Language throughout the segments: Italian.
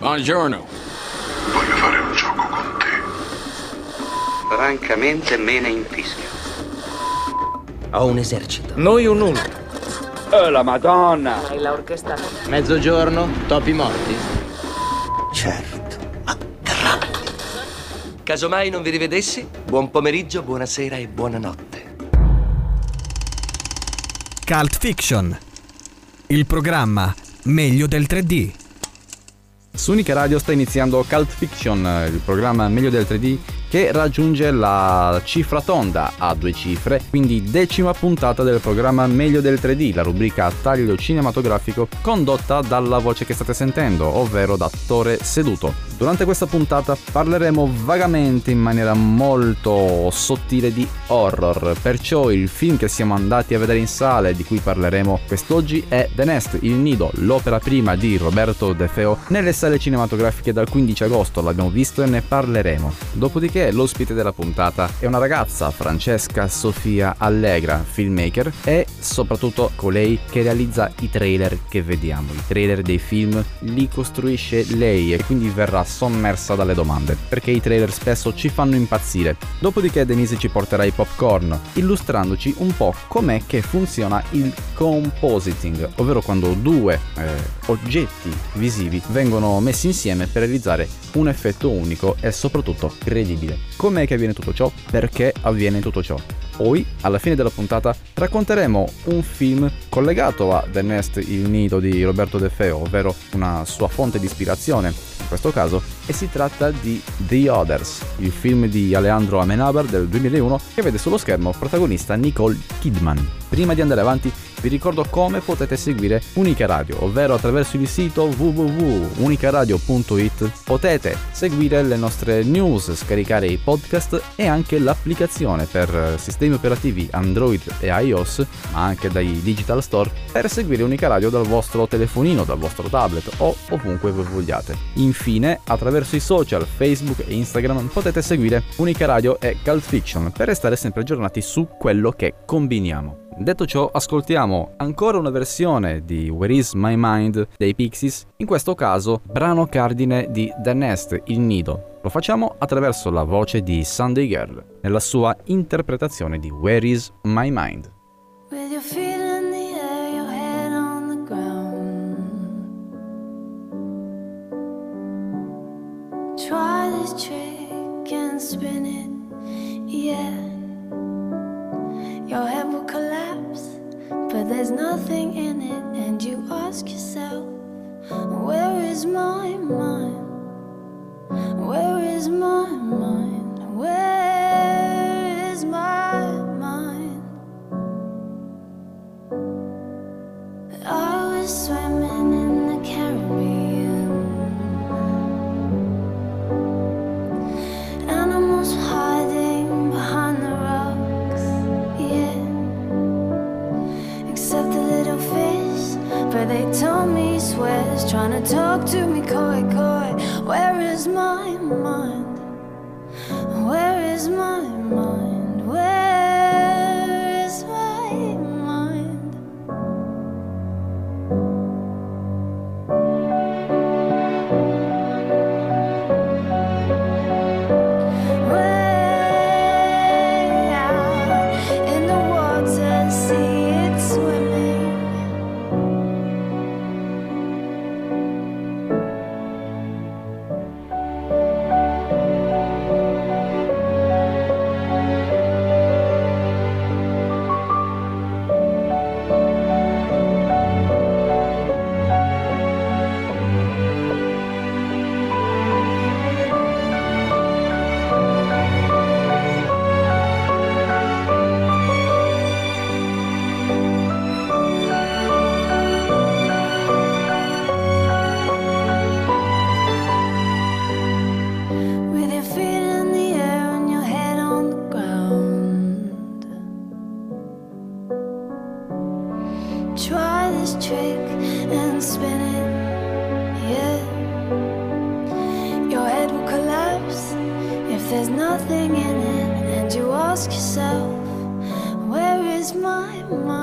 Buongiorno. Voglio fare un gioco con te. Francamente me ne infischio. Ho un esercito. Noi un uno. Oh la madonna! Hai la orchestra? Mezzogiorno, topi morti. Certo, ma grandi. Casomai non vi rivedessi, buon pomeriggio, buonasera e buonanotte. Cult Fiction. Il programma meglio del 3D. Su Unica Radio sta iniziando Cult Fiction, il programma meglio del 3D che raggiunge la cifra tonda a due cifre, quindi decima puntata del programma Meglio del 3D, la rubrica a taglio cinematografico condotta dalla voce che state sentendo, ovvero da Attore Seduto. Durante questa puntata parleremo vagamente in maniera molto sottile di horror, perciò il film che siamo andati a vedere in sala e di cui parleremo quest'oggi è The Nest, Il Nido, l'opera prima di Roberto De Feo nelle sale cinematografiche dal 15 agosto, l'abbiamo visto e ne parleremo. Dopodiché l'ospite della puntata è una ragazza, Francesca Sofia Allegra, filmmaker, e soprattutto colei che realizza i trailer che vediamo. I trailer dei film li costruisce lei e quindi verrà sommersa dalle domande, perché i trailer spesso ci fanno impazzire. Dopodiché Denise ci porterà i popcorn, illustrandoci un po' com'è che funziona il compositing, ovvero quando due eh, oggetti visivi vengono messi insieme per realizzare un effetto unico e soprattutto credibile. Com'è che avviene tutto ciò? Perché avviene tutto ciò? Poi, alla fine della puntata, racconteremo un film collegato a The Nest, il nido di Roberto De Feo, ovvero una sua fonte di ispirazione, questo caso, e si tratta di The Others, il film di Alejandro Amenabar del 2001 che vede sullo schermo protagonista Nicole Kidman. Prima di andare avanti, vi ricordo come potete seguire Unica Radio, ovvero attraverso il sito www.unicaradio.it potete seguire le nostre news, scaricare i podcast e anche l'applicazione per sistemi operativi Android e iOS, ma anche dai digital store, per seguire Unica Radio dal vostro telefonino, dal vostro tablet o ovunque voi vogliate. Infine, attraverso i social Facebook e Instagram potete seguire Unica Radio e Cult Fiction per restare sempre aggiornati su quello che combiniamo. Detto ciò, ascoltiamo ancora una versione di Where Is My Mind dei Pixies, in questo caso brano cardine di The Nest, Il Nido. Lo facciamo attraverso la voce di Sunday Girl, nella sua interpretazione di Where Is My Mind. Try this trick and spin it, yeah. Your head will collapse, but there's nothing in it, and you ask yourself, Where is my mind? Where is my mind? Where is my mind? I was swimming in the Caribbean, mind? My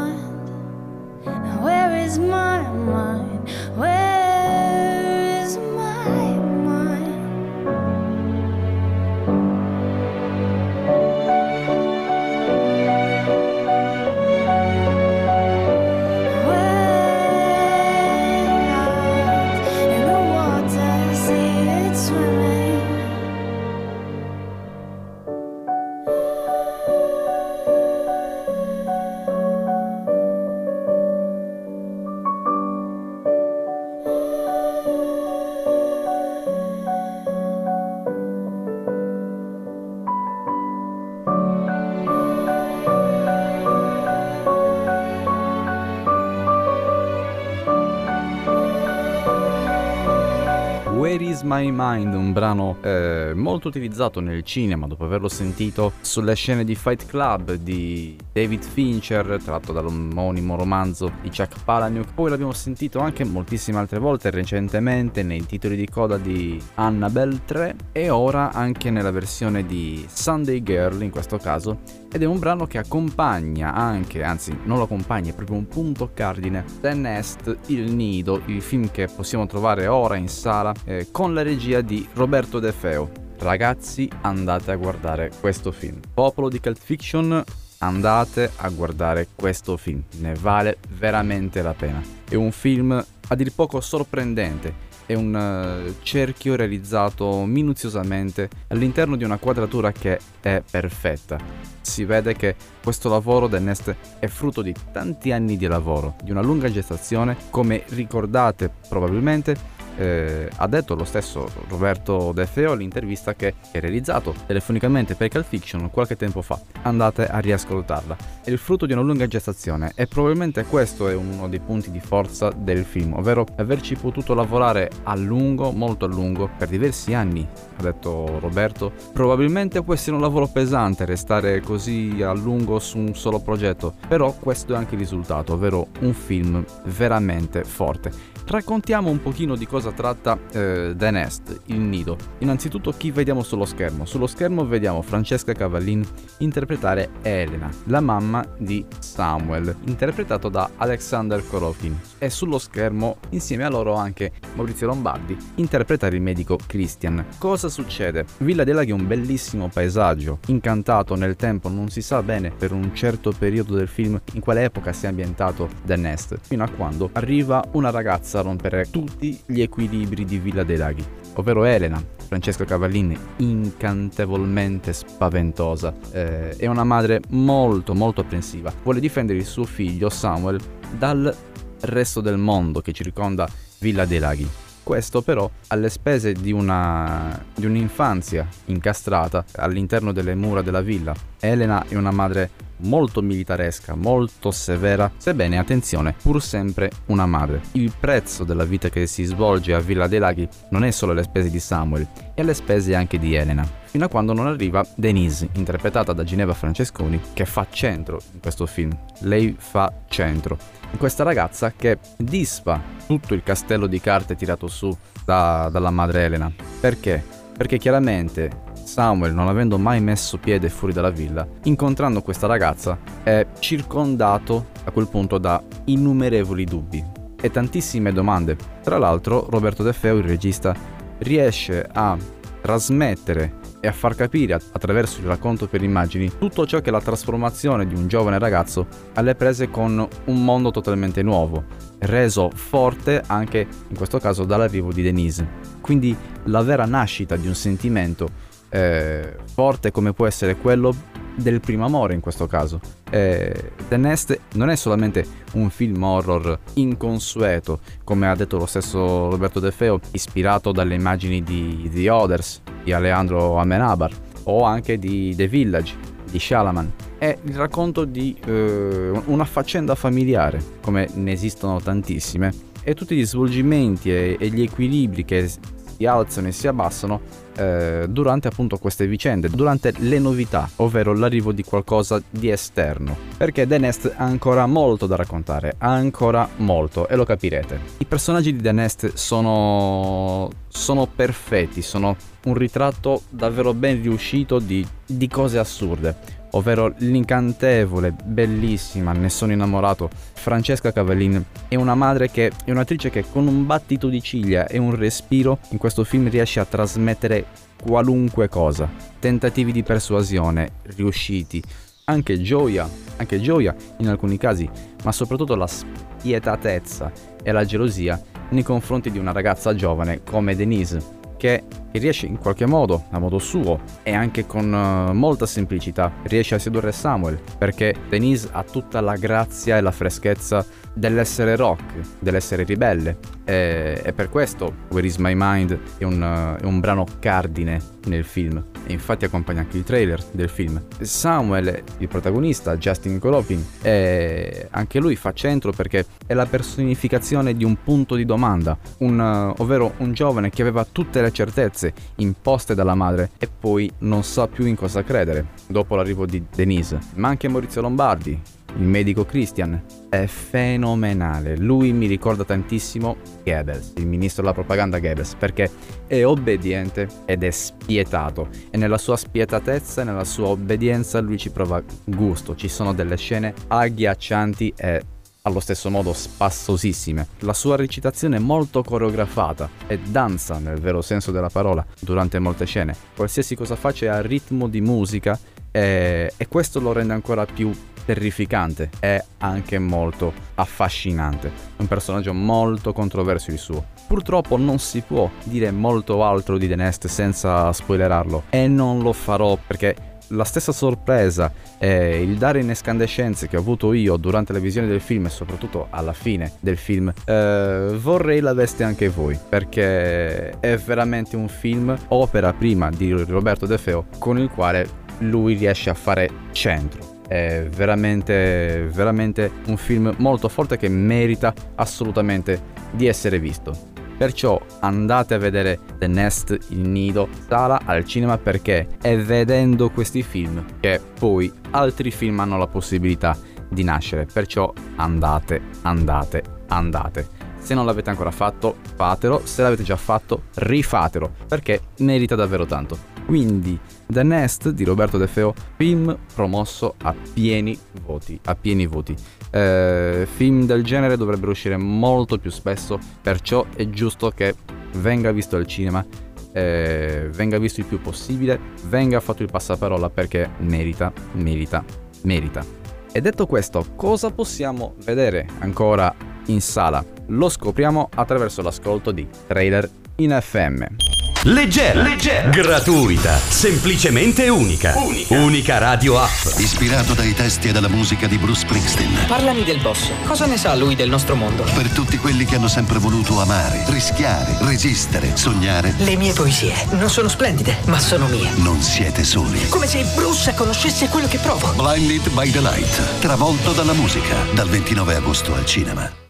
mind? Un brano eh, molto utilizzato nel cinema dopo averlo sentito sulle scene di Fight Club di David Fincher, tratto dall'omonimo romanzo di Chuck Palahniuk. Poi l'abbiamo sentito anche moltissime altre volte recentemente nei titoli di coda di Annabelle 3 e ora anche nella versione di Sunday Girl in questo caso. Ed è un brano che accompagna anche, anzi non lo accompagna, è proprio un punto cardine, The Nest, Il Nido, il film che possiamo trovare ora in sala eh, con la regia di Roberto De Feo. Ragazzi, andate a guardare questo film. Popolo di Cult Fiction, andate a guardare questo film. Ne vale veramente la pena. È un film a dir poco sorprendente. È un uh, cerchio realizzato minuziosamente all'interno di una quadratura che è perfetta. Si vede che questo lavoro del Nest è frutto di tanti anni di lavoro, di una lunga gestazione, come ricordate probabilmente eh, ha detto lo stesso Roberto De Feo all'intervista che è realizzato telefonicamente per Cal Fiction qualche tempo fa. Andate a riascoltarla. È il frutto di una lunga gestazione e probabilmente questo è uno dei punti di forza del film, ovvero averci potuto lavorare a lungo, molto a lungo, per diversi anni, ha detto Roberto. Probabilmente può essere un lavoro pesante restare così a lungo su un solo progetto, però questo è anche il risultato, ovvero un film veramente forte. Raccontiamo un pochino di cosa tratta eh, The Nest, il nido. Innanzitutto chi vediamo sullo schermo? Sullo schermo vediamo Francesca Cavallin interpretare Elena, la mamma di Samuel, interpretato da Alexander Korokin. E sullo schermo, insieme a loro anche Maurizio Lombardi, interpretare il medico Christian. Cosa succede? Villa dei Laghi è un bellissimo paesaggio, incantato nel tempo, non si sa bene per un certo periodo del film in quale epoca sia ambientato The Nest, fino a quando arriva una ragazza a rompere tutti gli equilibri di Villa dei Laghi, ovvero Elena, Francesca Cavallini, incantevolmente spaventosa. Eh, è una madre molto molto apprensiva. Vuole difendere il suo figlio Samuel dal resto del mondo che circonda Villa dei Laghi. Questo però alle spese di, una, di un'infanzia incastrata all'interno delle mura della villa. Elena è una madre molto militaresca, molto severa, sebbene attenzione, pur sempre una madre. Il prezzo della vita che si svolge a Villa dei Laghi non è solo alle spese di Samuel, è alle spese anche di Elena, fino a quando non arriva Denise, interpretata da Ginevra Francesconi, che fa centro in questo film. Lei fa centro. Questa ragazza che disfa tutto il castello di carte tirato su da, dalla madre Elena. Perché? Perché chiaramente Samuel, non avendo mai messo piede fuori dalla villa, incontrando questa ragazza, è circondato a quel punto da innumerevoli dubbi e tantissime domande. Tra l'altro, Roberto De Feo, il regista, riesce a trasmettere e a far capire attraverso il racconto per immagini tutto ciò che è la trasformazione di un giovane ragazzo alle prese con un mondo totalmente nuovo, reso forte anche in questo caso dall'arrivo di Denise. Quindi la vera nascita di un sentimento eh, forte come può essere quello del primo amore in questo caso. Eh, The Nest non è solamente un film horror inconsueto, come ha detto lo stesso Roberto De Feo, ispirato dalle immagini di The Others di Alejandro Amenabar o anche di The Village di Shalaman. È il racconto di eh, una faccenda familiare, come ne esistono tantissime, e tutti gli svolgimenti e, e gli equilibri che si alzano e si abbassano eh, durante appunto queste vicende, durante le novità, ovvero l'arrivo di qualcosa di esterno. Perché The Nest ha ancora molto da raccontare, ha ancora molto e lo capirete. I personaggi di The Nest sono, sono perfetti, sono un ritratto davvero ben riuscito di, di cose assurde ovvero l'incantevole, bellissima, ne sono innamorato, Francesca Cavallin è una madre che è un'attrice che con un battito di ciglia e un respiro in questo film riesce a trasmettere qualunque cosa. Tentativi di persuasione riusciti, anche gioia, anche gioia in alcuni casi, ma soprattutto la spietatezza e la gelosia nei confronti di una ragazza giovane come Denise che riesce in qualche modo, a modo suo e anche con uh, molta semplicità, riesce a sedurre Samuel, perché Denise ha tutta la grazia e la freschezza dell'essere rock, dell'essere ribelle. E, e per questo Where is My Mind è un, è un brano cardine nel film e infatti accompagna anche il trailer del film. Samuel, il protagonista, Justin Colopin, è, anche lui fa centro perché è la personificazione di un punto di domanda, un, ovvero un giovane che aveva tutte le certezze imposte dalla madre e poi non sa più in cosa credere dopo l'arrivo di Denise. Ma anche Maurizio Lombardi, il medico Christian, è fenomenale. Lui mi ricorda tantissimo Goebbels, il ministro della propaganda Goebbels, perché è obbediente ed è spietato. E nella sua spietatezza e nella sua obbedienza lui ci prova gusto. Ci sono delle scene agghiaccianti e allo stesso modo spassosissime. La sua recitazione è molto coreografata e danza nel vero senso della parola durante molte scene. Qualsiasi cosa faccia è a ritmo di musica e, e questo lo rende ancora più terrificante e anche molto affascinante. Un personaggio molto controverso il suo. Purtroppo non si può dire molto altro di The Nest senza spoilerarlo e non lo farò perché la stessa sorpresa e il dare in escandescenze che ho avuto io durante la visione del film e soprattutto alla fine del film, eh, vorrei l'aveste anche voi perché è veramente un film, opera prima di Roberto De Feo, con il quale lui riesce a fare centro. È veramente, veramente un film molto forte che merita assolutamente di essere visto. Perciò andate a vedere The Nest, il nido, sala al cinema perché è vedendo questi film che poi altri film hanno la possibilità di nascere. Perciò andate, andate, andate. Se non l'avete ancora fatto, fatelo. Se l'avete già fatto, rifatelo perché merita davvero tanto. Quindi The Nest di Roberto De Feo, film promosso a pieni voti, a pieni voti. Eh, film del genere dovrebbero uscire molto più spesso, perciò è giusto che venga visto al cinema, eh, venga visto il più possibile, venga fatto il passaparola perché merita, merita, merita. E detto questo, cosa possiamo vedere ancora in sala? Lo scopriamo attraverso l'ascolto di trailer in FM. Leggera, leggera, gratuita, semplicemente unica. Unica, unica radio app. Ispirato dai testi e dalla musica di Bruce Springsteen. Parlami del boss. Cosa ne sa lui del nostro mondo? Per tutti quelli che hanno sempre voluto amare, rischiare, resistere, sognare. Le mie poesie non sono splendide, ma sono mie. Non siete soli. Come se Bruce conoscesse quello che provo. Blinded by the Light. Travolto dalla musica. Dal 29 agosto al cinema.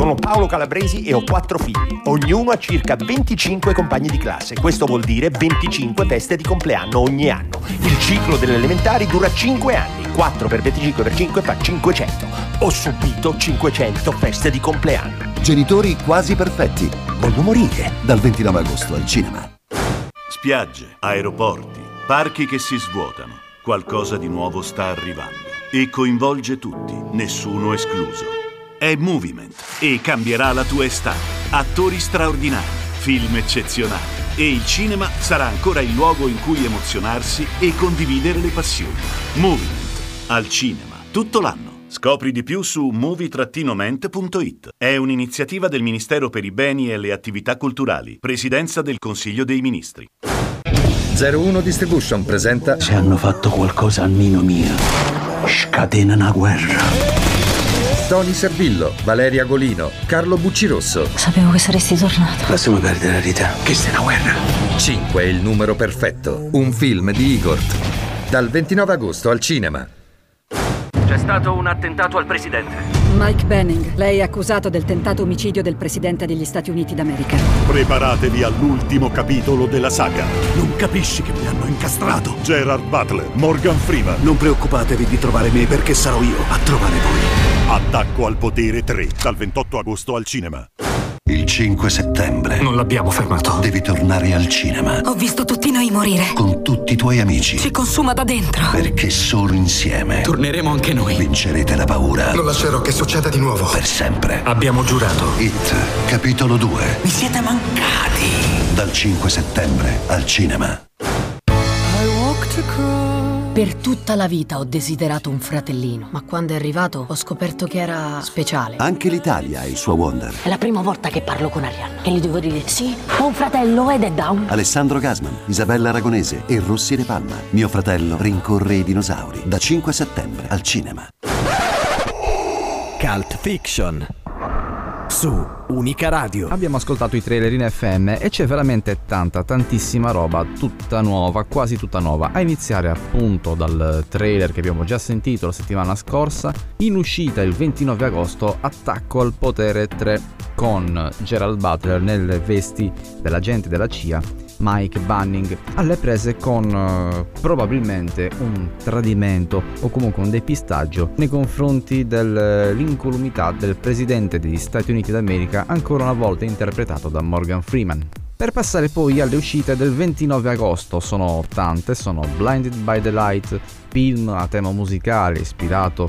Sono Paolo Calabresi e ho quattro figli. Ognuno ha circa 25 compagni di classe. Questo vuol dire 25 feste di compleanno ogni anno. Il ciclo delle elementari dura 5 anni. 4 per 25 per 5 fa 500. Ho subito 500 feste di compleanno. Genitori quasi perfetti. Voglio morire. Dal 29 agosto al cinema. Spiagge, aeroporti, parchi che si svuotano. Qualcosa di nuovo sta arrivando. E coinvolge tutti, nessuno escluso è Movement e cambierà la tua estate. Attori straordinari, film eccezionali e il cinema sarà ancora il luogo in cui emozionarsi e condividere le passioni. Movement al cinema tutto l'anno. Scopri di più su movie-mente.it. È un'iniziativa del Ministero per i beni e le attività culturali, Presidenza del Consiglio dei Ministri. 01 Distribution presenta Se hanno fatto qualcosa al Nino mio, scatena una guerra. Tony Servillo, Valeria Golino, Carlo Buccirosso. Sapevo che saresti tornato. Lasciami perdere la verità. Che sta una guerra. 5 è il numero perfetto. Un film di Igor. Dal 29 agosto al cinema. C'è stato un attentato al presidente. Mike Benning, lei è accusato del tentato omicidio del presidente degli Stati Uniti d'America. Preparatevi all'ultimo capitolo della saga. Non capisci che mi hanno incastrato? Gerard Butler, Morgan Freeman. Non preoccupatevi di trovare me perché sarò io a trovare voi. Attacco al potere 3, dal 28 agosto al cinema. Il 5 settembre. Non l'abbiamo fermato. Devi tornare al cinema. Ho visto tutti noi morire. Con tutti i tuoi amici. Ci consuma da dentro. Perché solo insieme. Torneremo anche noi. Vincerete la paura. Non lascerò che succeda di nuovo. Per sempre. Abbiamo giurato. It, capitolo 2. Mi siete mancati. Dal 5 settembre al cinema. Per tutta la vita ho desiderato un fratellino, ma quando è arrivato ho scoperto che era speciale. Anche l'Italia ha il suo Wonder. È la prima volta che parlo con Arianna e gli devo dire sì, ho un fratello ed è down. Alessandro Gasman, Isabella Aragonese e Rossi De Palma. Mio fratello rincorre i dinosauri. Da 5 settembre al cinema. Cult Fiction su Unica Radio. Abbiamo ascoltato i trailer in FM e c'è veramente tanta, tantissima roba, tutta nuova, quasi tutta nuova. A iniziare appunto dal trailer che abbiamo già sentito la settimana scorsa, in uscita il 29 agosto, Attacco al potere 3 con Gerald Butler nelle vesti dell'agente della CIA Mike Bunning alle prese con uh, probabilmente un tradimento o comunque un depistaggio nei confronti dell'incolumità del presidente degli Stati Uniti d'America ancora una volta interpretato da Morgan Freeman. Per passare poi alle uscite del 29 agosto, sono tante, sono Blinded by the Light, film a tema musicale ispirato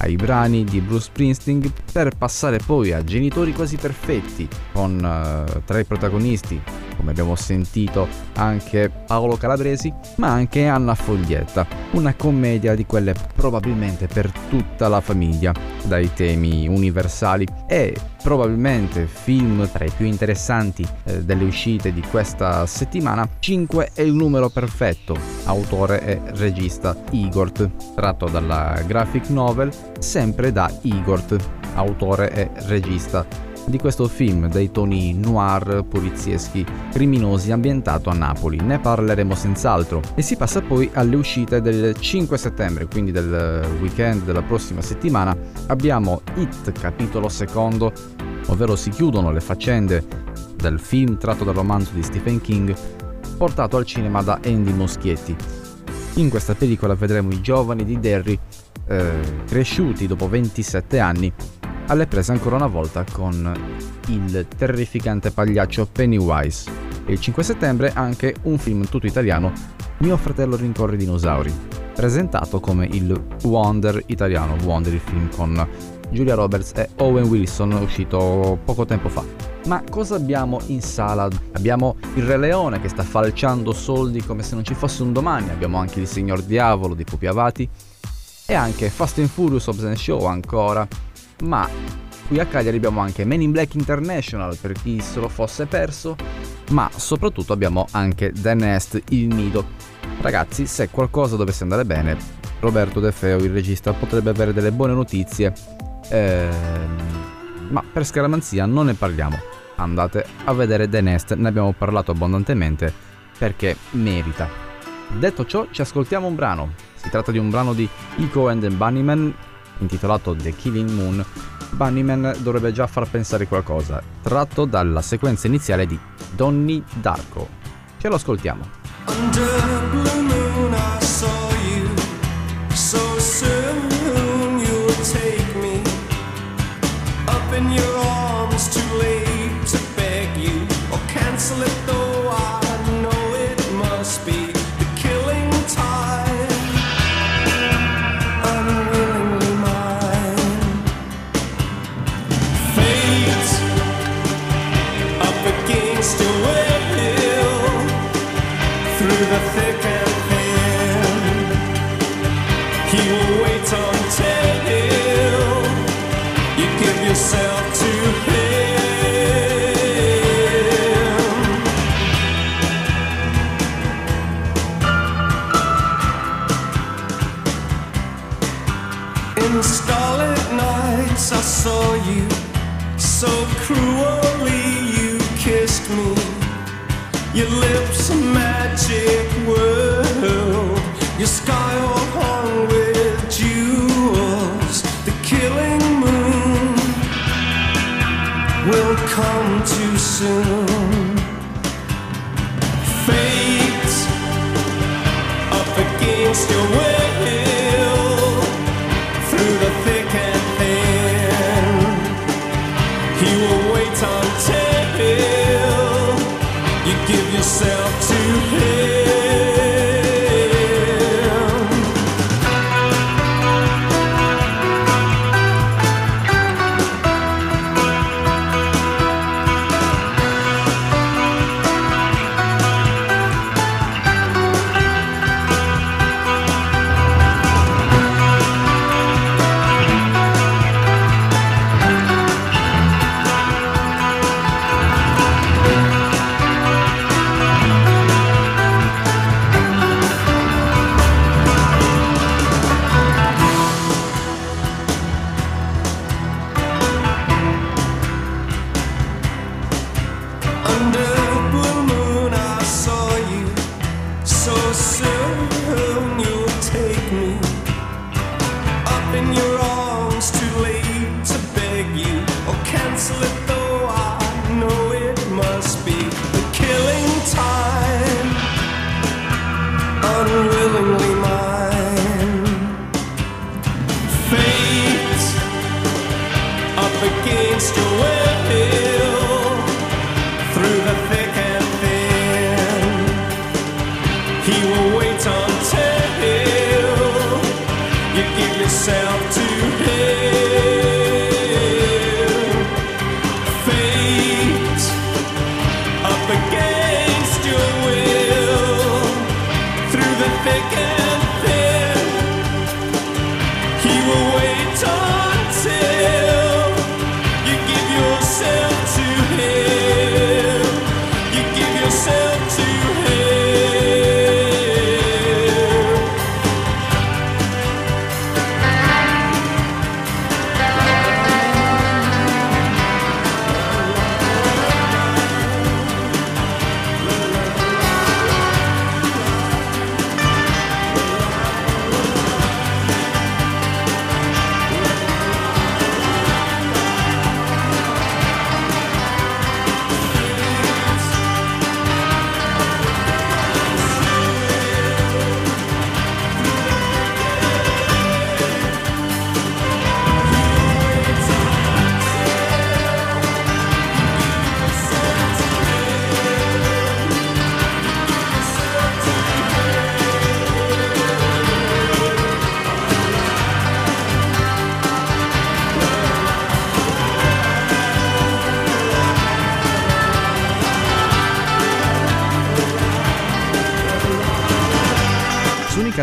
ai brani di Bruce Springsteen per passare poi a Genitori quasi perfetti con uh, tra i protagonisti come abbiamo sentito anche Paolo Calabresi, ma anche Anna Foglietta, una commedia di quelle probabilmente per tutta la famiglia, dai temi universali. E probabilmente film tra i più interessanti eh, delle uscite di questa settimana. 5 è il numero perfetto, autore e regista Igort, tratto dalla graphic novel sempre da Igort, autore e regista di questo film dei toni noir, polizieschi, criminosi ambientato a Napoli. Ne parleremo senz'altro. E si passa poi alle uscite del 5 settembre, quindi del weekend della prossima settimana. Abbiamo It, capitolo secondo, ovvero si chiudono le faccende del film tratto dal romanzo di Stephen King, portato al cinema da Andy Moschietti. In questa pellicola vedremo i giovani di Derry eh, cresciuti dopo 27 anni alle prese ancora una volta con il terrificante pagliaccio Pennywise. E il 5 settembre anche un film tutto italiano, Mio fratello rincorre i dinosauri, presentato come il Wonder italiano, Wonder il film con Julia Roberts e Owen Wilson uscito poco tempo fa. Ma cosa abbiamo in sala? Abbiamo il Re Leone che sta falciando soldi come se non ci fosse un domani, abbiamo anche il Signor Diavolo di Pupi Avati e anche Fast and Furious Hobbs Show ancora ma qui a Cagliari abbiamo anche Men in Black International per chi se lo fosse perso, ma soprattutto abbiamo anche The Nest, il nido. Ragazzi, se qualcosa dovesse andare bene, Roberto De Feo, il regista, potrebbe avere delle buone notizie, ehm, ma per scaramanzia non ne parliamo. Andate a vedere The Nest, ne abbiamo parlato abbondantemente perché merita. Detto ciò, ci ascoltiamo un brano. Si tratta di un brano di Ico and the Bunnyman intitolato The Killing Moon, Bunnyman dovrebbe già far pensare qualcosa, tratto dalla sequenza iniziale di Donnie Darko. Ce lo ascoltiamo. Under soon.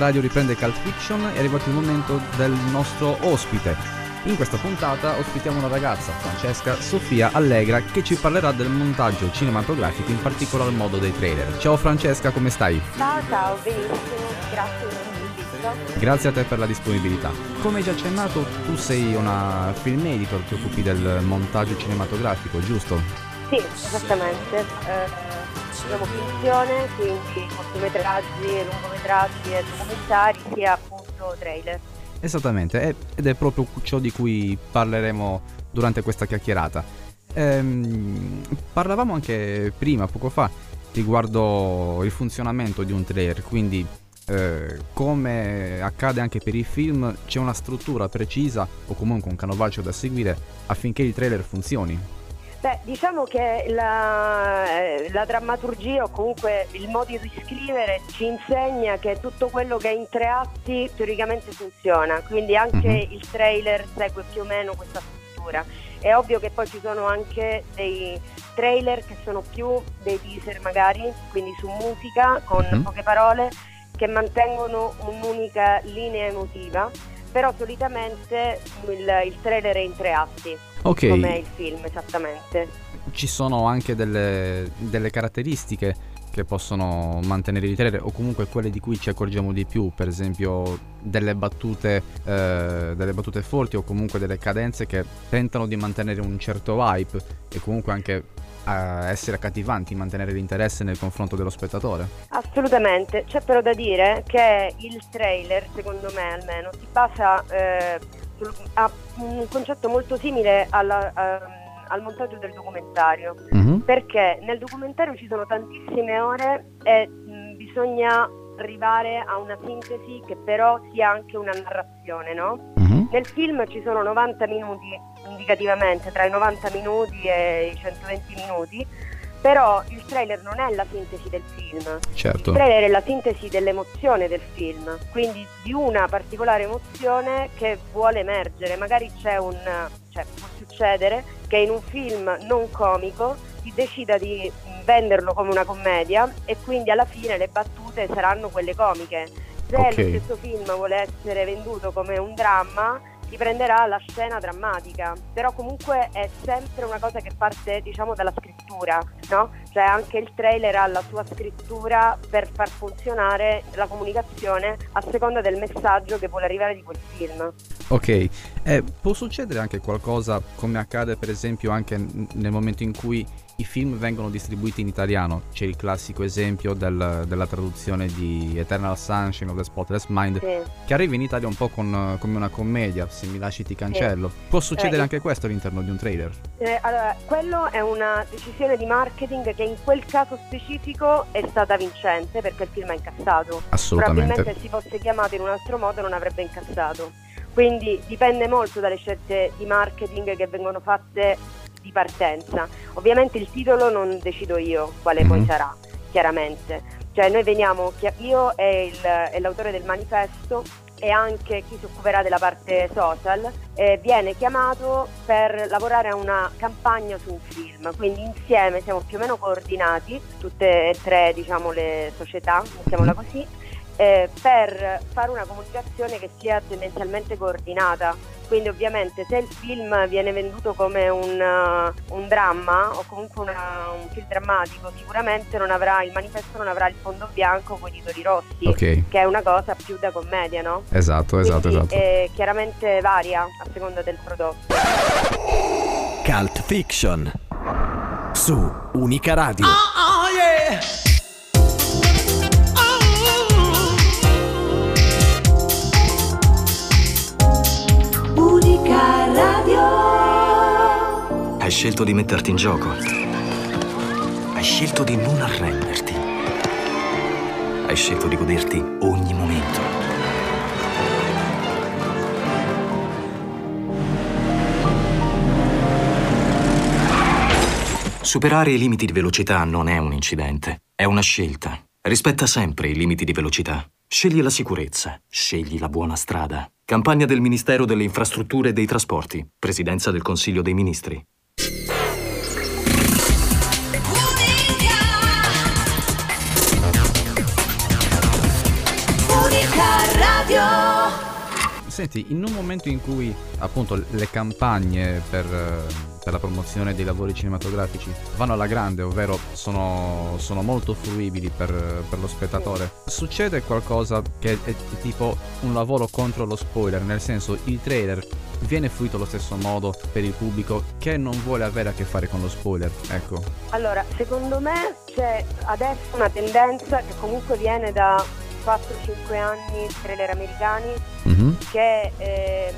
Radio riprende Cult Fiction è arrivato il momento del nostro ospite. In questa puntata ospitiamo una ragazza, Francesca Sofia Allegra, che ci parlerà del montaggio cinematografico, in particolar modo dei trailer. Ciao Francesca, come stai? Ciao, ciao, benissimo, grazie per l'invito. Grazie a te per la disponibilità. Come già accennato, tu sei una film editor, ti occupi del montaggio cinematografico, giusto? Sì, esattamente. Eh, abbiamo finzione, quindi cortometraggi, lungometraggi e documentari, sia appunto trailer. Esattamente, ed è proprio ciò di cui parleremo durante questa chiacchierata. Ehm, parlavamo anche prima, poco fa, riguardo il funzionamento di un trailer, quindi eh, come accade anche per i film, c'è una struttura precisa o comunque un canovaccio da seguire affinché il trailer funzioni. Beh, diciamo che la, eh, la drammaturgia o comunque il modo di scrivere ci insegna che tutto quello che è in tre atti teoricamente funziona, quindi anche Mhm. il trailer segue più o meno questa struttura. È ovvio che poi ci sono anche dei trailer che sono più dei teaser magari, quindi su musica con Mhm. poche parole che mantengono un'unica linea emotiva, però solitamente il, il trailer è in tre atti, Ok. come il film esattamente. Ci sono anche delle, delle caratteristiche che possono mantenere il trailer o comunque quelle di cui ci accorgiamo di più, per esempio delle battute, eh, delle battute forti o comunque delle cadenze che tentano di mantenere un certo hype e comunque anche eh, essere accattivanti, mantenere l'interesse nel confronto dello spettatore. Assolutamente, c'è però da dire che il trailer, secondo me almeno, si basa eh, ha un concetto molto simile alla- ehm, al montaggio del documentario, Mhm. perché nel documentario ci sono tantissime ore e mh, bisogna arrivare a una sintesi che però sia anche una narrazione, no? Nel film ci sono 90 minuti indicativamente, tra i 90 minuti e i 120 minuti, però il trailer non è la sintesi del film. Certo. Il trailer è la sintesi dell'emozione del film, quindi di una particolare emozione che vuole emergere. Magari c'è un. cioè può succedere che in un film non comico si decida di venderlo come una commedia e quindi alla fine le battute saranno quelle comiche. Se Ok. lo stesso film vuole essere venduto come un dramma, si prenderà la scena drammatica, però comunque è sempre una cosa che parte diciamo dalla scrittura, no? Cioè anche il trailer ha la sua scrittura per far funzionare la comunicazione a seconda del messaggio che vuole arrivare di quel film. Ok, eh, può succedere anche qualcosa come accade per esempio anche nel momento in cui i film vengono distribuiti in italiano. C'è il classico esempio del- della traduzione di Eternal Sunshine of the Spotless Mind, Sì. che arriva in Italia un po' con- come una commedia, se mi lasci ti cancello. Può succedere Eh, anche questo all'interno di un trailer? Eh, allora, quello è una decisione di marketing che in quel caso specifico è stata vincente perché il film ha incassato. Assolutamente. Probabilmente se si fosse chiamato in un altro modo non avrebbe incassato. Quindi dipende molto dalle scelte di marketing che vengono fatte di partenza. Ovviamente il titolo non decido io quale poi Mhm. sarà, chiaramente. Cioè noi veniamo, io e, il- e l'autore del manifesto e anche chi si occuperà della parte social eh, viene chiamato per lavorare a una campagna su un film, quindi insieme siamo più o meno coordinati, tutte e tre diciamo le società, mettiamola così, eh, per fare una comunicazione che sia tendenzialmente coordinata. Quindi ovviamente se il film viene venduto come un, uh, un dramma o comunque una- un film drammatico, sicuramente non avrà, il manifesto non avrà il fondo bianco con i titoli rossi, Ok. che è una cosa più da commedia, no? Esatto, esatto, Quindi, esatto. eh, chiaramente varia a seconda del prodotto. Cult Fiction. Su Unica Radio. Oh yeah! Unica radio. Hai scelto di metterti in gioco. Hai scelto di non arrenderti. Hai scelto di goderti ogni momento. Superare i limiti di velocità non è un incidente, è una scelta. Rispetta sempre i limiti di velocità. Scegli la sicurezza, scegli la buona strada. Campagna del Ministero delle Infrastrutture e dei Trasporti, Presidenza del Consiglio dei Ministri. Unica radio. Senti, in un momento in cui appunto le campagne per, eh, per la promozione dei lavori cinematografici? Vanno alla grande, ovvero sono, sono molto fruibili per, per lo spettatore, succede qualcosa che è tipo un lavoro contro lo spoiler, nel senso il trailer viene fruito allo stesso modo per il pubblico che non vuole avere a che fare con lo spoiler, ecco. Allora, secondo me c'è adesso una tendenza che comunque viene da 4-5 anni trailer americani che, ehm,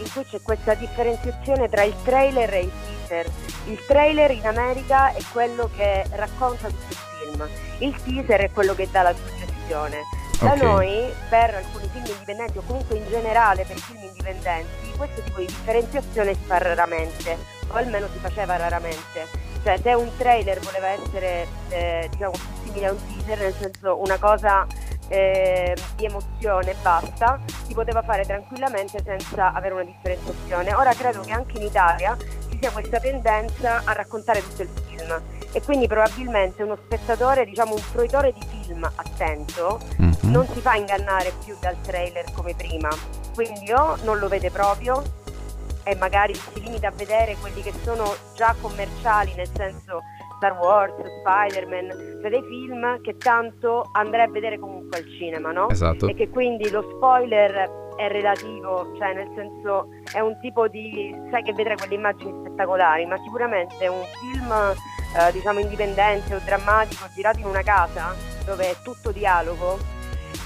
in cui c'è questa differenziazione tra il trailer e il teaser. Il trailer in America è quello che racconta tutto il film, il teaser è quello che dà la suggestione. Da Ok. noi, per alcuni film indipendenti o comunque in generale per i film indipendenti, questo tipo di differenziazione si fa raramente, o almeno si faceva raramente. Cioè se un trailer voleva essere eh, diciamo simile a un teaser, nel senso una cosa eh, di emozione basta, si poteva fare tranquillamente senza avere una differenziazione. Ora credo che anche in Italia ci sia questa tendenza a raccontare tutto il film e quindi probabilmente uno spettatore, diciamo un fruitore di film attento, non si fa ingannare più dal trailer come prima. Quindi o non lo vede proprio e magari si limita a vedere quelli che sono già commerciali, nel senso Star Wars, Spider-Man, cioè dei film che tanto andrei a vedere comunque al cinema, no? Esatto. E che quindi lo spoiler è relativo, cioè nel senso è un tipo di... sai che vedrai quelle immagini spettacolari, ma sicuramente un film eh, diciamo indipendente o drammatico girato in una casa dove è tutto dialogo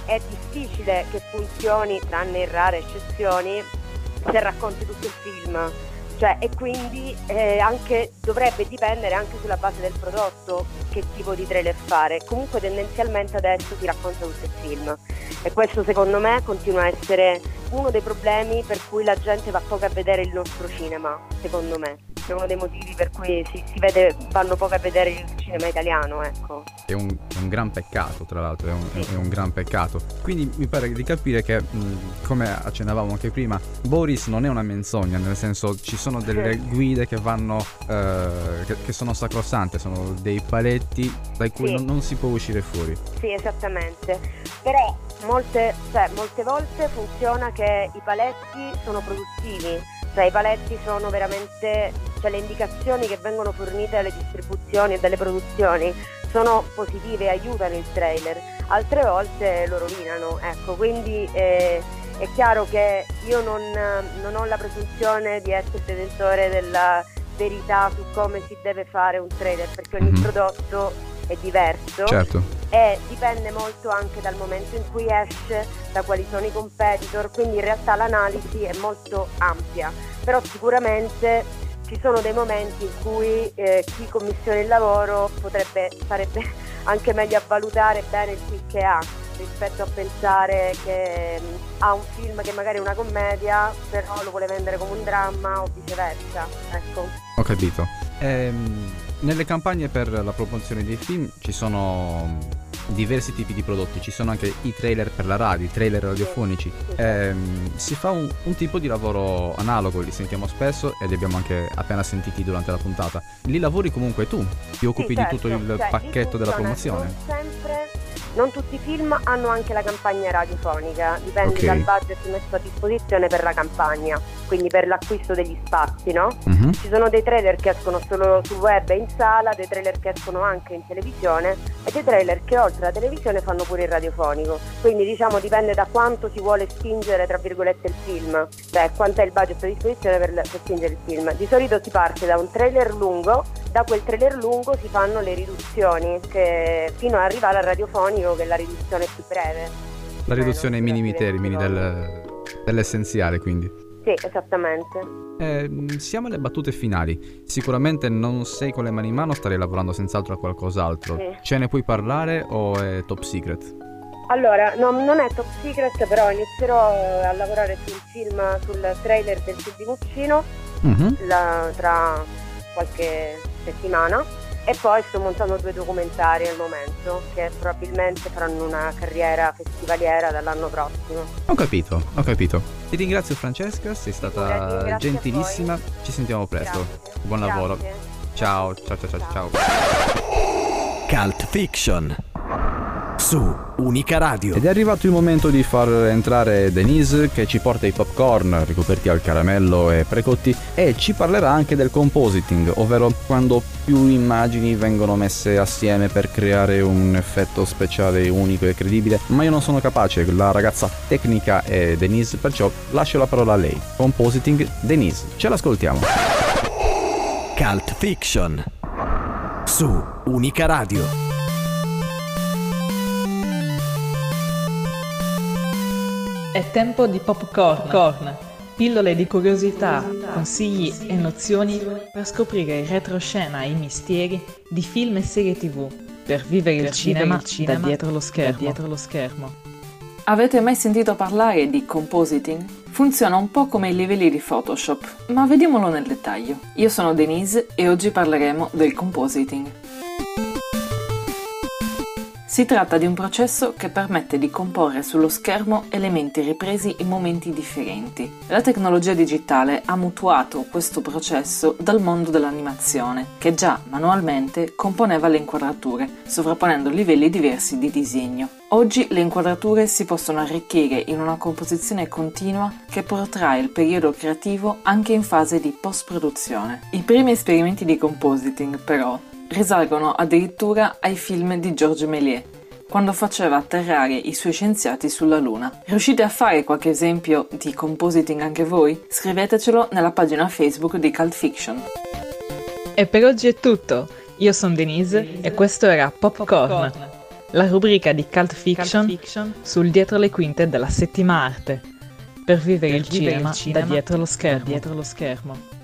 è difficile che funzioni, tranne in rare eccezioni, se racconti tutto il film. Cioè, e quindi eh, anche, dovrebbe dipendere anche sulla base del prodotto che tipo di trailer fare. Comunque tendenzialmente adesso si racconta tutto il film e questo secondo me continua a essere uno dei problemi per cui la gente va poco a vedere il nostro cinema, secondo me. È uno dei motivi per cui si, si vede, vanno poco a vedere il cinema italiano, ecco. È un, un gran peccato, tra l'altro, è un, è un gran peccato. Quindi mi pare di capire che, mh, come accennavamo anche prima, Boris non è una menzogna, nel senso ci sono delle guide che vanno, eh, che, che sono sacrosante, sono dei paletti dai cui Sì. non, non si può uscire fuori. Sì, esattamente. Però molte, cioè, molte volte funziona che i paletti sono produttivi, Cioè i paletti sono veramente, cioè le indicazioni che vengono fornite dalle distribuzioni e dalle produzioni sono positive, aiutano il trailer, altre volte lo rovinano, ecco, quindi eh, è chiaro che io non, non ho la presunzione di essere detentore della verità su come si deve fare un trailer, perché ogni Mhm. prodotto è diverso Certo. e dipende molto anche dal momento in cui esce, da quali sono i competitor, quindi in realtà l'analisi è molto ampia, però sicuramente ci sono dei momenti in cui eh, chi commissiona il lavoro potrebbe, sarebbe anche meglio a valutare bene il film che ha rispetto a pensare che ha un film che magari è una commedia però lo vuole vendere come un dramma o viceversa ecco Ho capito. Ehm, nelle campagne per la promozione dei film ci sono diversi tipi di prodotti, ci sono anche i trailer per la radio, i trailer radiofonici. Ehm, si fa un, un tipo di lavoro analogo, li sentiamo spesso e li abbiamo anche appena sentiti durante la puntata. Li lavori comunque tu, ti occupi Sì, di tutto certo, il cioè, pacchetto della promozione. Non sempre, non tutti i film hanno anche la campagna radiofonica, dipende Ok. dal budget messo a disposizione per la campagna, quindi per l'acquisto degli spazi, no? Mhm. Ci sono dei trailer che escono solo sul web e in sala, dei trailer che escono anche in televisione e dei trailer che oltre alla televisione fanno pure il radiofonico. Quindi diciamo dipende da quanto si vuole spingere tra virgolette il film, cioè quanto è il budget a disposizione per, per spingere il film. Di solito si parte da un trailer lungo, da quel trailer lungo si fanno le riduzioni che fino ad arrivare al radiofonico che è la riduzione più breve. La riduzione ai minimi termini del- dell'essenziale, quindi. Sì, esattamente. Ehm, siamo alle battute finali. Sicuramente non sei con le mani in mano, starei lavorando senz'altro a qualcos'altro. Sì. Ce ne puoi parlare o è top secret? Allora, no, non è top secret, però inizierò a lavorare sul film, sul trailer del film di Muccino Mhm. la- tra qualche settimana e poi sto montando due documentari al momento che probabilmente faranno una carriera festivaliera dall'anno prossimo. Ho capito, ho capito. Ti ringrazio Francesca, sei stata grazie gentilissima. Ci sentiamo presto. Buon Grazie. lavoro. Ciao, ciao, ciao, ciao, ciao. Cult Fiction su Unica Radio. Ed è arrivato il momento di far entrare Denise che ci porta i popcorn ricoperti al caramello e precotti e ci parlerà anche del compositing, ovvero quando più immagini vengono messe assieme per creare un effetto speciale unico e credibile, ma io non sono capace, la ragazza tecnica è Denise, perciò lascio la parola a lei. Compositing Denise, ce l'ascoltiamo. Cult Fiction su Unica Radio. È tempo di popcorn, corn, pillole di curiosità, consigli e nozioni per scoprire il retroscena e i misteri di film e serie tv, per vivere il cinema, da dietro lo schermo. dietro lo schermo. Avete mai sentito parlare di compositing? Funziona un po' come i livelli di Photoshop, ma vediamolo nel dettaglio. Io sono Denise e oggi parleremo del compositing. Si tratta di un processo che permette di comporre sullo schermo elementi ripresi in momenti differenti. La tecnologia digitale ha mutuato questo processo dal mondo dell'animazione, che già manualmente componeva le inquadrature, sovrapponendo livelli diversi di disegno. Oggi le inquadrature si possono arricchire in una composizione continua che protrae il periodo creativo anche in fase di post-produzione. I primi esperimenti di compositing, però, risalgono addirittura ai film di Georges Méliès, quando faceva atterrare i suoi scienziati sulla Luna. Riuscite a fare qualche esempio di compositing anche voi? Scrivetecelo nella pagina Facebook di Cult Fiction. E per oggi è tutto. Io sono Denise e questo era Popcorn, la rubrica di Cult Fiction, sul dietro le quinte della settima arte, per vivere, il, cinema da dietro lo schermo. dietro lo schermo.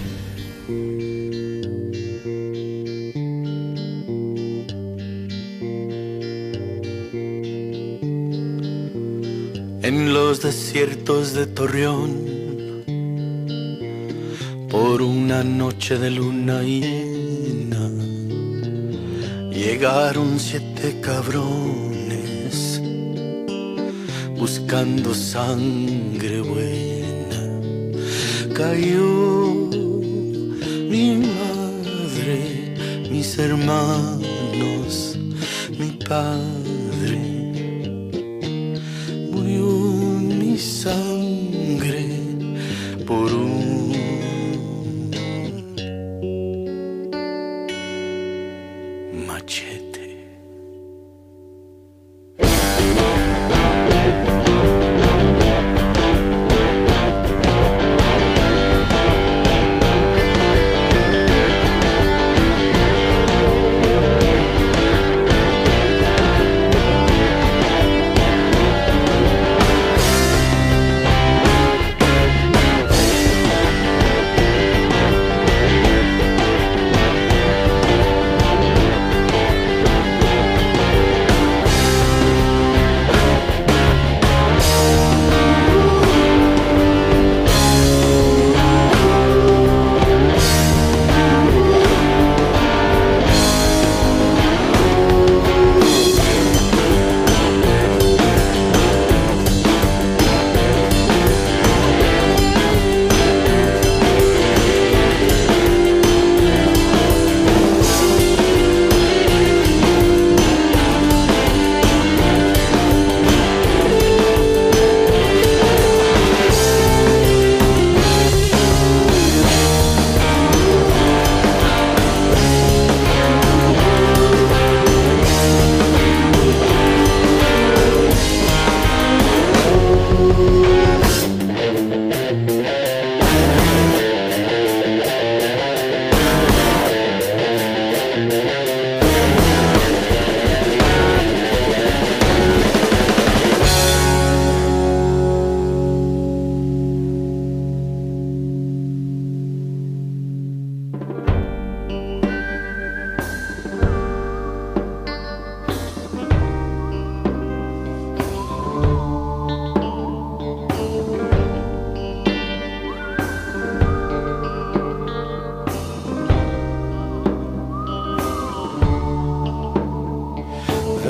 En los desiertos de Torreón por una noche de luna llena Llegaron siete cabrones buscando sangre buena. Cayó mi madre, mis hermanos, mi padre.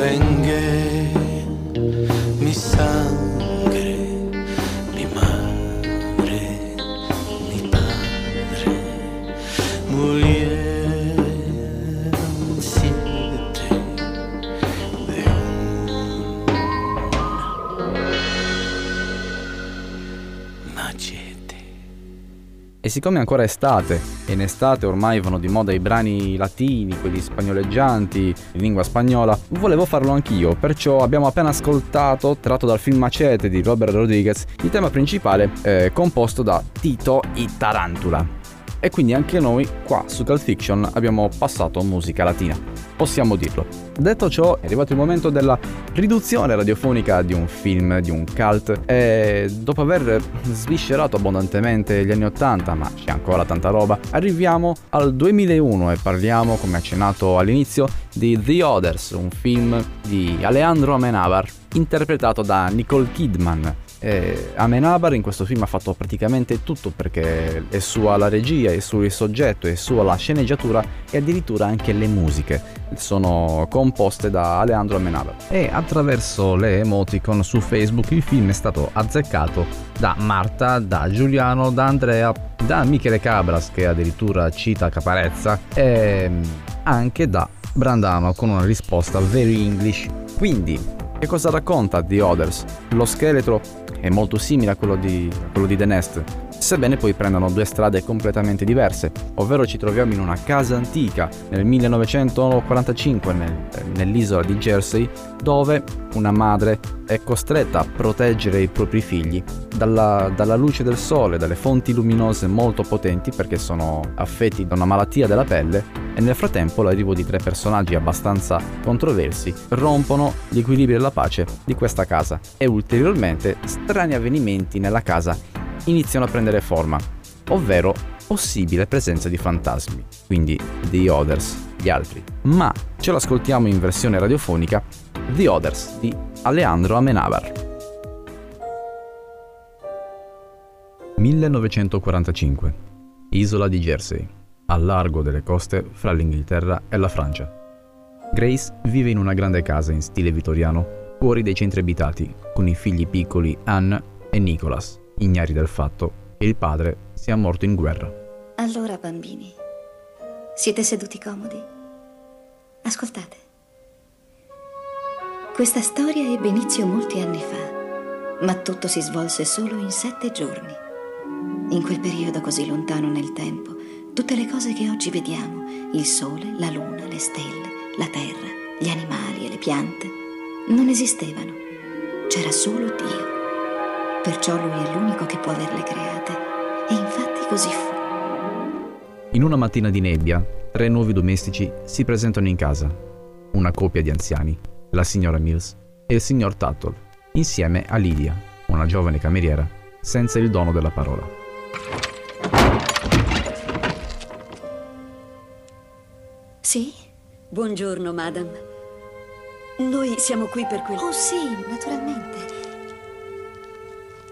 Vengue mi sangre, siccome è ancora estate, e in estate ormai vanno di moda i brani latini, quelli spagnoleggianti, in lingua spagnola, volevo farlo anch'io, perciò abbiamo appena ascoltato, tratto dal film Macete di Robert Rodriguez, il tema principale eh, composto da Tito i Tarantula. E quindi anche noi qua su Cult Fiction abbiamo passato musica latina. Possiamo dirlo. Detto ciò, è arrivato il momento della riduzione radiofonica di un film, di un cult, e dopo aver sviscerato abbondantemente gli anni 80, ma c'è ancora tanta roba, arriviamo al 2001 e parliamo, come accennato all'inizio, di The Others, un film di Alejandro Amenábar, interpretato da Nicole Kidman. E Amenabar in questo film ha fatto praticamente tutto perché è sua la regia, è suo il soggetto, è sua la sceneggiatura e addirittura anche le musiche sono composte da Alejandro Amenabar. E attraverso le emoticon su Facebook il film è stato azzeccato da Marta, da Giuliano, da Andrea, da Michele Cabras che addirittura cita Caparezza e anche da Brandano con una risposta very English. Quindi che cosa racconta The Others? Lo scheletro è molto simile a quello di, a quello di The Nest, sebbene poi prendano due strade completamente diverse, ovvero ci troviamo in una casa antica nel 1945 nel, nell'isola di Jersey dove una madre è costretta a proteggere i propri figli dalla, dalla luce del sole, dalle fonti luminose molto potenti perché sono affetti da una malattia della pelle e nel frattempo l'arrivo di tre personaggi abbastanza controversi rompono gli equilibri della pace di questa casa. E ulteriormente strani avvenimenti nella casa iniziano a prendere forma, ovvero possibile presenza di fantasmi, quindi The Others, gli altri. Ma ce l'ascoltiamo in versione radiofonica The Others di Alejandro Amenabar. 1945. Isola di Jersey, al largo delle coste fra l'Inghilterra e la Francia. Grace vive in una grande casa in stile vittoriano, fuori dai centri abitati, con i figli piccoli Anne e Nicholas, ignari del fatto che il padre sia morto in guerra. Allora, bambini, siete seduti comodi? Ascoltate. Questa storia ebbe inizio molti anni fa, ma tutto si svolse solo in sette giorni. In quel periodo così lontano nel tempo, tutte le cose che oggi vediamo, il sole, la luna, le stelle, la terra, gli animali e le piante, non esistevano. C'era solo Dio. Perciò lui è l'unico che può averle create. E infatti così fu. In una mattina di nebbia, tre nuovi domestici si presentano in casa. Una coppia di anziani, la signora Mills e il signor Tuttle, insieme a Lydia, una giovane cameriera, senza il dono della parola. Sì? Buongiorno, madame. Noi siamo qui per quel... Oh sì, naturalmente.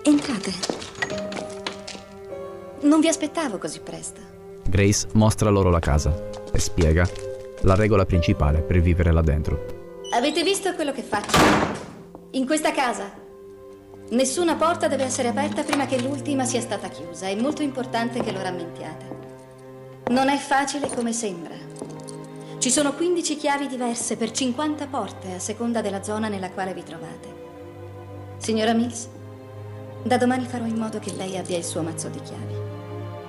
Entrate. Non vi aspettavo così presto. Grace mostra loro la casa e spiega la regola principale per vivere là dentro. Avete visto quello che faccio? In questa casa nessuna porta deve essere aperta prima che l'ultima sia stata chiusa. È molto importante che lo rammentiate. Non è facile come sembra. Ci sono 15 chiavi diverse per 50 porte a seconda della zona nella quale vi trovate. Signora Mills, da domani farò in modo che lei abbia il suo mazzo di chiavi.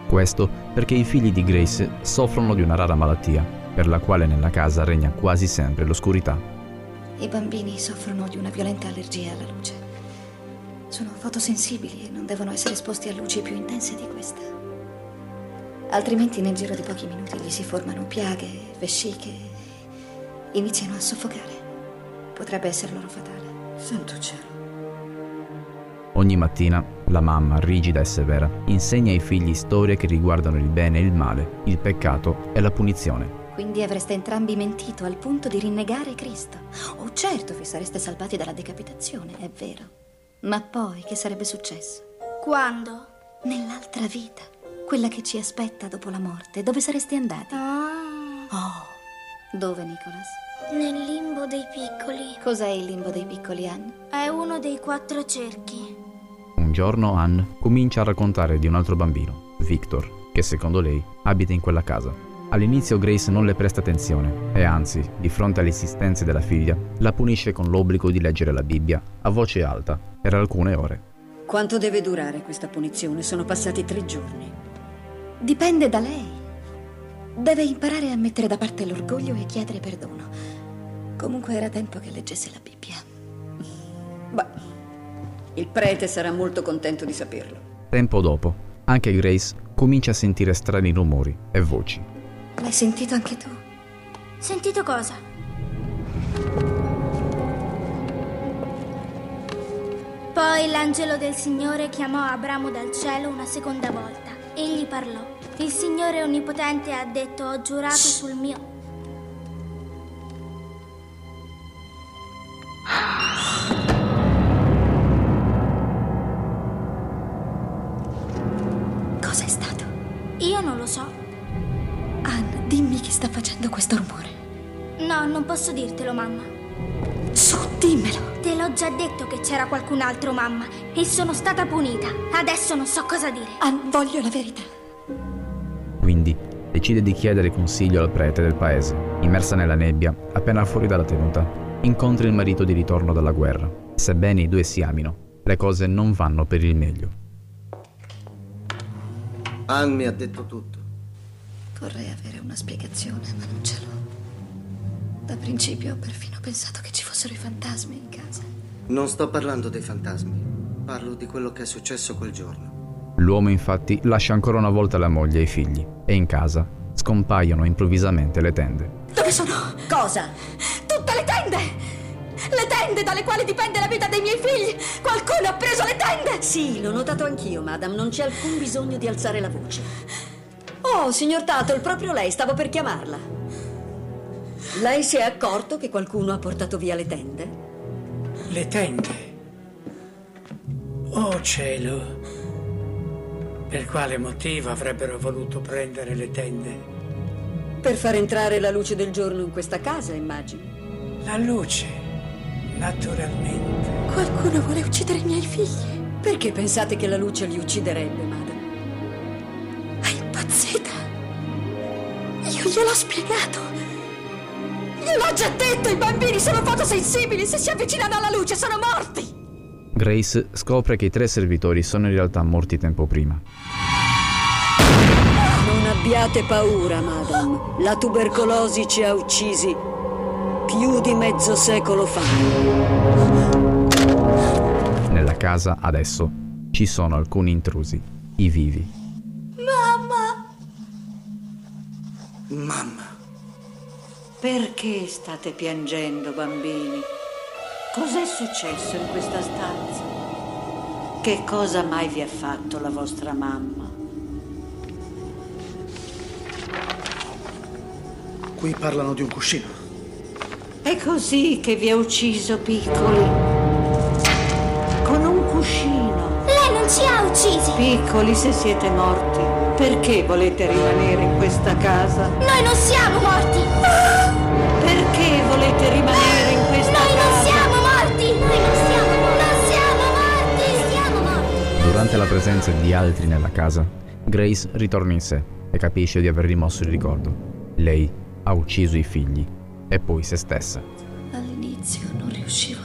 Questo perché i figli di Grace soffrono di una rara malattia, per la quale nella casa regna quasi sempre l'oscurità. I bambini soffrono di una violenta allergia alla luce. Sono fotosensibili e non devono essere esposti a luci più intense di questa. Altrimenti nel giro di pochi minuti gli si formano piaghe, vesciche e iniziano a soffocare. Potrebbe essere loro fatale. Santo cielo. Ogni mattina la mamma, rigida e severa, insegna ai figli storie che riguardano il bene e il male, il peccato e la punizione. Quindi avreste entrambi mentito al punto di rinnegare Cristo. Oh, certo, vi sareste salvati dalla decapitazione, è vero. Ma poi che sarebbe successo? Quando? Nell'altra vita, quella che ci aspetta dopo la morte, dove sareste andati? Ah. Oh, dove, Nicholas? Nel limbo dei piccoli. Cos'è il limbo dei piccoli, Anne? È uno dei quattro cerchi. Un giorno Anne comincia a raccontare di un altro bambino, Victor, che secondo lei abita in quella casa. All'inizio Grace non le presta attenzione e anzi, di fronte alle insistenze della figlia, la punisce con l'obbligo di leggere la Bibbia a voce alta per alcune ore. Quanto deve durare questa punizione? Sono passati tre giorni. Dipende da lei. Deve imparare a mettere da parte l'orgoglio e chiedere perdono. Comunque era tempo che leggesse la Bibbia. Beh, il prete sarà molto contento di saperlo. Tempo dopo, anche Grace comincia a sentire strani rumori e voci. L'hai sentito anche tu? Sentito cosa? Poi l'angelo del Signore chiamò Abramo dal cielo una seconda volta. Egli parlò. Il Signore Onnipotente ha detto, ho giurato sul mio... Io non lo so. Anne, dimmi chi sta facendo questo rumore. No, non posso dirtelo, mamma. Su, dimmelo. Te l'ho già detto che c'era qualcun altro, mamma, e sono stata punita. Adesso non so cosa dire. Anne, voglio la verità. Quindi decide di chiedere consiglio al prete del paese. Immersa nella nebbia, appena fuori dalla tenuta, incontra il marito di ritorno dalla guerra. Sebbene i due si amino, le cose non vanno per il meglio. Anne mi ha detto tutto. Vorrei avere una spiegazione, ma non ce l'ho. Da principio ho perfino pensato che ci fossero i fantasmi in casa. Non sto parlando dei fantasmi. Parlo di quello che è successo quel giorno. L'uomo infatti lascia ancora una volta la moglie e i figli e in casa scompaiono improvvisamente le tende. Dove sono? Cosa? Tutte le tende! Le tende dalle quali dipende la vita dei miei figli! Qualcuno ha preso le tende! Sì, l'ho notato anch'io, madame. Non c'è alcun bisogno di alzare la voce. Oh, signor Tuttle, proprio lei, stavo per chiamarla. Lei si è accorto che qualcuno ha portato via le tende? Le tende. Oh cielo. Per quale motivo avrebbero voluto prendere le tende? Per far entrare la luce del giorno in questa casa, immagino. La luce, naturalmente. Qualcuno vuole uccidere i miei figli. Perché pensate che la luce li ucciderebbe, madre? È impazzita. Io gliel'ho spiegato. Gliel'ho già detto, i bambini sono fotosensibili. Se si avvicinano alla luce sono morti. Grace scopre che i tre servitori sono in realtà morti tempo prima. Non abbiate paura, madame. La tubercolosi ci ha uccisi più di mezzo secolo fa. Nella casa adesso ci sono alcuni intrusi, i vivi. Mamma! Mamma. Perché state piangendo, bambini? Cos'è successo in questa stanza? Che cosa mai vi ha fatto la vostra mamma? Qui parlano di un cuscino. È così che vi ha ucciso, piccoli. Con un cuscino. Lei non ci ha uccisi! Piccoli, se siete morti, perché volete rimanere in questa casa? Noi non siamo morti! Perché volete rimanere in questa Noi non casa? siamo morti! Noi non siamo morti! Non siamo morti! Siamo morti! Durante la presenza di altri nella casa, Grace ritorna in sé e capisce di aver rimosso il ricordo. Lei ha ucciso i figli e poi se stessa. All'inizio non riuscivo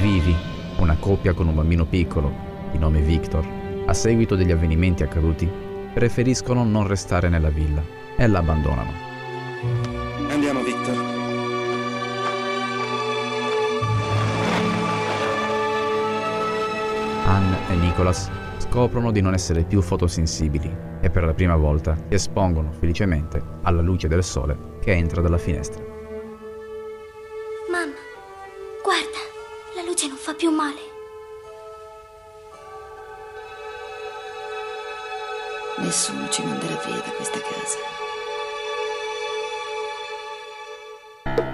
Vivi, una coppia con un bambino piccolo, di nome Victor, a seguito degli avvenimenti accaduti, preferiscono non restare nella villa e la abbandonano. Andiamo, Victor. Anne e Nicholas scoprono di non essere più fotosensibili e per la prima volta si espongono felicemente alla luce del sole che entra dalla finestra. Nessuno ci manderà via da questa casa.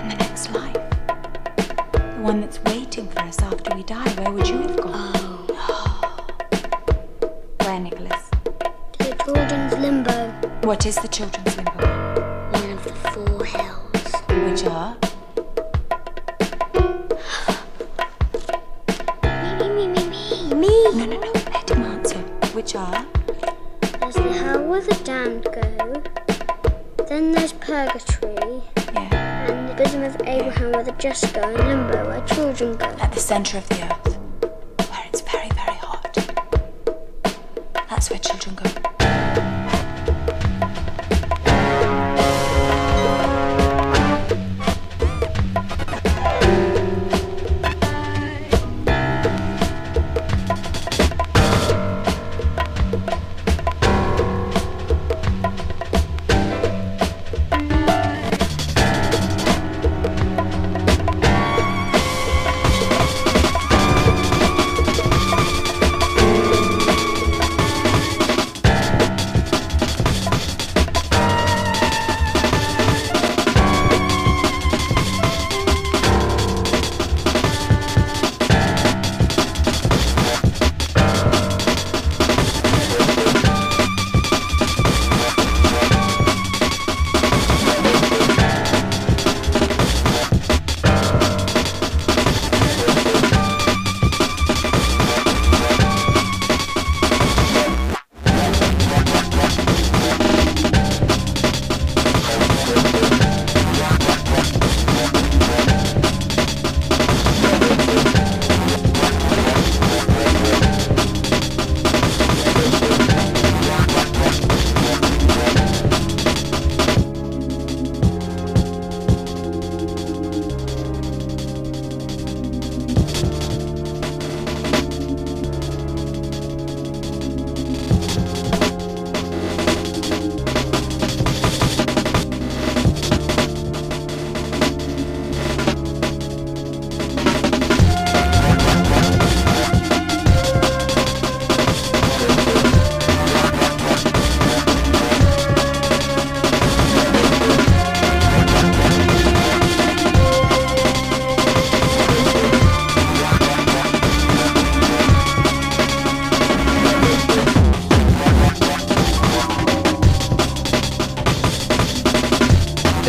In the next life, the one that's waiting for us after we die, where would you have gone? Oh. Where, Nicholas? To the children's limbo, What is the children's center of the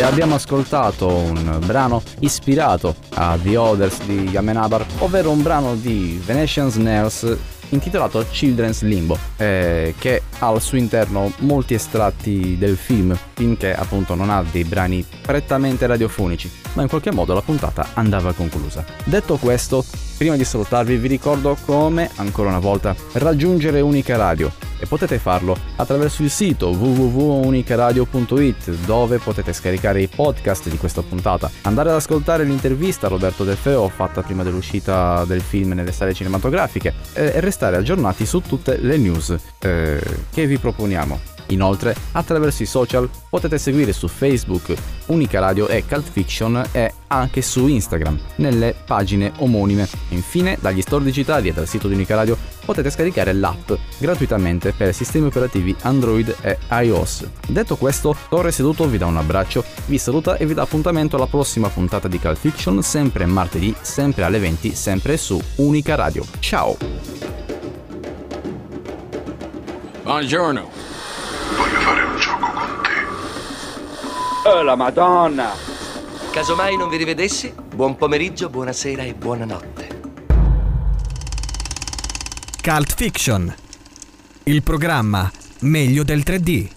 abbiamo ascoltato un brano ispirato a The Others di Amenabar, ovvero un brano di Venetian Snares intitolato Children's Limbo, eh, che ha al suo interno molti estratti del film, che appunto non ha dei brani prettamente radiofonici, ma in qualche modo la puntata andava conclusa. Detto questo, prima di salutarvi vi ricordo come, ancora una volta, raggiungere Unica Radio e potete farlo attraverso il sito www.unicaradio.it dove potete scaricare i podcast di questa puntata, andare ad ascoltare l'intervista a Roberto De Feo fatta prima dell'uscita del film nelle sale cinematografiche e restare aggiornati su tutte le news eh, che vi proponiamo. Inoltre, attraverso i social potete seguire su Facebook Unica Radio e Cult Fiction e anche su Instagram, nelle pagine omonime. Infine, dagli store digitali e dal sito di Unica Radio potete scaricare l'app gratuitamente per sistemi operativi Android e iOS. Detto questo, Torre Seduto vi dà un abbraccio, vi saluta e vi dà appuntamento alla prossima puntata di Cult Fiction, sempre martedì, sempre alle 20, sempre su Unica Radio. Ciao! Buongiorno. Voglio fare un gioco con te. Oh, la Madonna! Casomai non vi rivedessi, buon pomeriggio, buonasera e buonanotte. Cult Fiction. Il programma meglio del 3D.